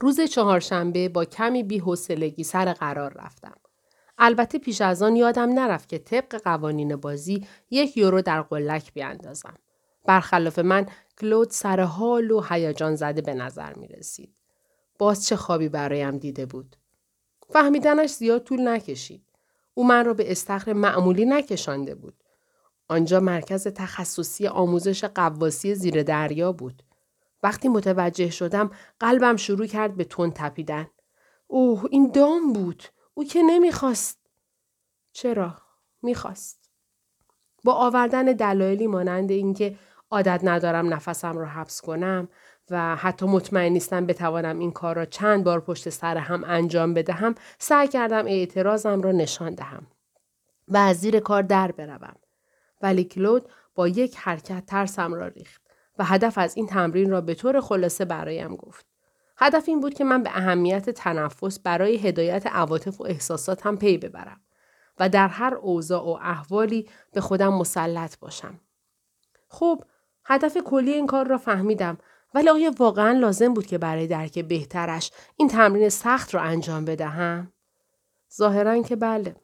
روز چهارشنبه با کمی بی‌حوصلگی سر قرار رفتم. البته پیش از آن یادم نرفت که طبق قوانین بازی یک یورو در قلک بیاندازم. برخلاف من کلود سر حال و هیجان زده به نظر می رسید. باز چه خوابی برایم دیده بود. فهمیدنش زیاد طول نکشید. او من را به استخر معمولی نکشانده بود. آنجا مرکز تخصصی آموزش قواسی زیر دریا بود. وقتی متوجه شدم قلبم شروع کرد به تون تپیدن. اوه این دام بود. او که نمی‌خواست. چرا؟ می‌خواست. با آوردن دلایلی مانند اینکه عادت ندارم نفسم را حبس کنم و حتی مطمئن نیستم بتوانم این کار را چند بار پشت سر هم انجام بدهم سعی کردم اعتراضم را نشان دهم و از زیر کار در بروم ولی کلود با یک حرکت ترسم را ریخت و هدف از این تمرین را به طور خلاصه برایم گفت هدف این بود که من به اهمیت تنفس برای هدایت عواطف و احساساتم پی ببرم و در هر اوضاع و احوالی به خودم مسلط باشم. خب هدف کلی این کار را فهمیدم ولی آیا واقعا لازم بود که برای درک بهترش این تمرین سخت را انجام بدهم؟ ظاهرا که بله.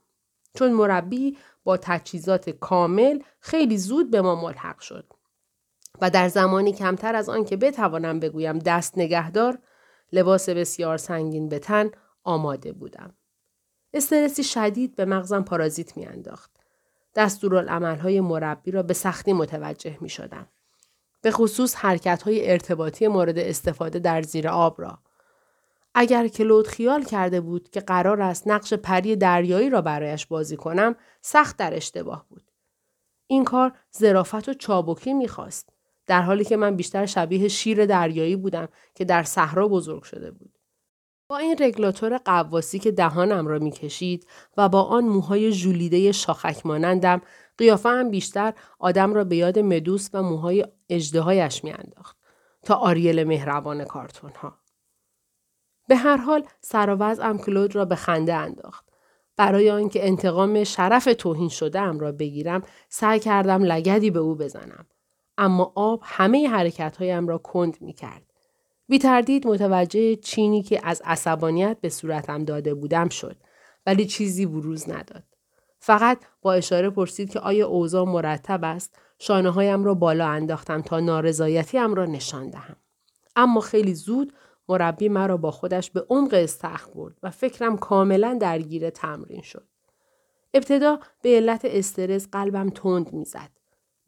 چون مربی با تجهیزات کامل خیلی زود به ما ملحق شد. و در زمانی کمتر از آن که بتوانم بگویم دست نگهدار لباس بسیار سنگین به تن آماده بودم. استرسی شدید به مغزم پارازیت میانداخت. دستورالعملهای مربی را به سختی متوجه می شدم. به خصوص حرکت های ارتباطی مورد استفاده در زیر آب را. اگر کلود خیال کرده بود که قرار است نقش پری دریایی را برایش بازی کنم سخت در اشتباه بود. این کار ظرافت و چابکی می‌خواست. در حالی که من بیشتر شبیه شیر دریایی بودم که در صحرا بزرگ شده بود. با این رگلاتور قواسی که دهانم را می‌کشید و با آن موهای ژولیده شاخک مانندم قیافه هم بیشتر آدم را به یاد مدوس و موهای اجدهایش میانداخت تا آریل مهربان کارتون ها. به هر حال سر و کلود را به خنده انداخت. برای آنکه انتقام شرف توهین شده ام را بگیرم سعی کردم لگدی به او بزنم. اما آب همه حرکت هایم را کند می کرد. بی تردید متوجه چینی که از عصبانیت به صورتم داده بودم شد ولی چیزی بروز نداد. فقط با اشاره پرسید که آیا اوضاع مرتب است شانه هایم را بالا انداختم تا نارضایتیم را نشان دهم. اما خیلی زود مربی مرا با خودش به عمق استخر برد و فکرم کاملا درگیر تمرین شد. ابتدا به علت استرس قلبم تند می‌زد.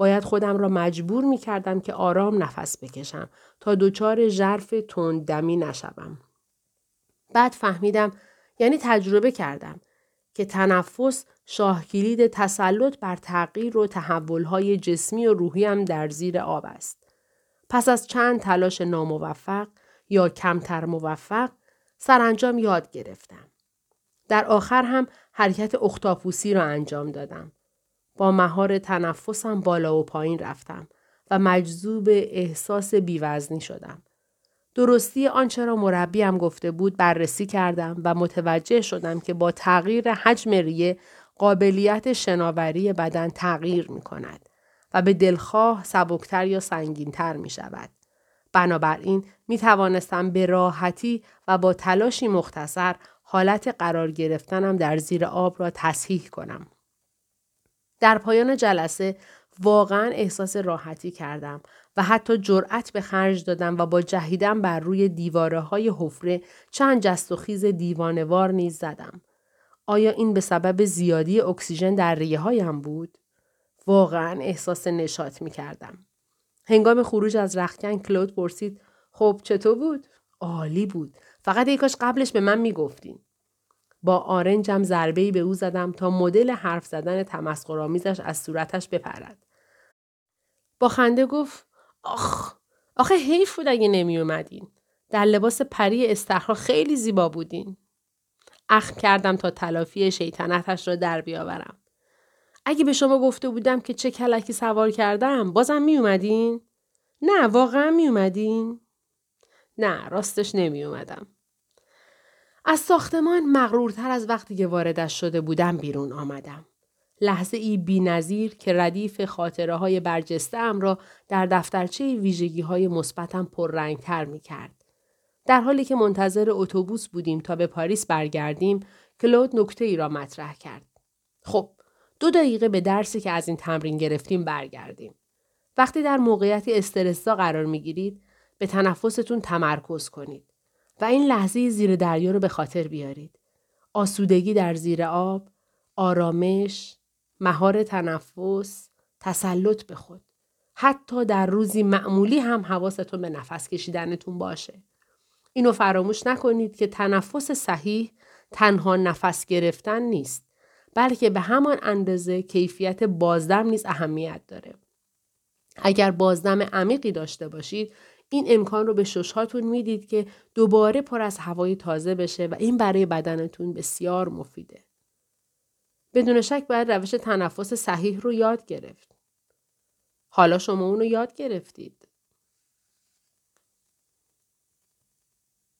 باید خودم را مجبور می کردم که آرام نفس بکشم تا دچار ژرف تند دمی نشوم. بعد فهمیدم یعنی تجربه کردم که تنفس شاه کلید تسلط بر تغییر و تحولهای جسمی و روحیم در زیر آب است. پس از چند تلاش ناموفق یا کمتر موفق سرانجام یاد گرفتم. در آخر هم حرکت اختاپوسی را انجام دادم. با مهار تنفسم بالا و پایین رفتم و مجذوب احساس بیوزنی شدم. درستی آنچه را مربیم گفته بود بررسی کردم و متوجه شدم که با تغییر حجم ریه قابلیت شناوری بدن تغییر می کند و به دلخواه سبکتر یا سنگینتر می شود. بنابراین می توانستم به راحتی و با تلاشی مختصر حالت قرار گرفتنم در زیر آب را تصحیح کنم. در پایان جلسه واقعا احساس راحتی کردم و حتی جرأت به خرج دادم و با جهیدم بر روی دیواره های حفره چند جست و خیز دیوانوار نیز زدم. آیا این به سبب زیادی اکسیژن در ریه هایم بود؟ واقعا احساس نشاط می کردم. هنگام خروج از رختکن کلود پرسید خب چطور بود؟ عالی بود. فقط یکاش قبلش به من می‌گفتین. با آرنجم ضربه‌ای به او زدم تا مدل حرف زدن تمسخرآمیزش از صورتش بپرد. با خنده گفت آخ آخه حیف بود اگه نمی اومدین. در لباس پری استخرا خیلی زیبا بودین. اخم کردم تا تلافی شیطنتش را در بیاورم. اگه به شما گفته بودم که چه کلکی سوار کردم بازم می اومدین؟ نه واقعا می اومدین؟ نه راستش نمی اومدم. از ساختمان مغرورتر از وقتی که واردش شده بودم بیرون آمدم. لحظه ای بی نظیر که ردیف خاطره های برجسته ام را در دفترچه ویژگی های مثبتم پررنگتر می کرد. در حالی که منتظر اتوبوس بودیم تا به پاریس برگردیم کلود نکته ای را مطرح کرد. خب دو دقیقه به درسی که از این تمرین گرفتیم برگردیم. وقتی در موقعیتی استرسا قرار می گیرید به تنفستون تمرکز کنید و این لحظه زیر دریا رو به خاطر بیارید. آسودگی در زیر آب، آرامش، مهار تنفس، تسلط به خود. حتی در روزی معمولی هم حواستون به نفس کشیدنتون باشه. اینو فراموش نکنید که تنفس صحیح تنها نفس گرفتن نیست بلکه به همان اندازه کیفیت بازدم نیز اهمیت داره. اگر بازدم عمیقی داشته باشید این امکان رو به ششهاتون می‌دید که دوباره پر از هوای تازه بشه و این برای بدنتون بسیار مفیده. بدون شک باید روش تنفس صحیح رو یاد گرفت. حالا شما اون رو یاد گرفتید.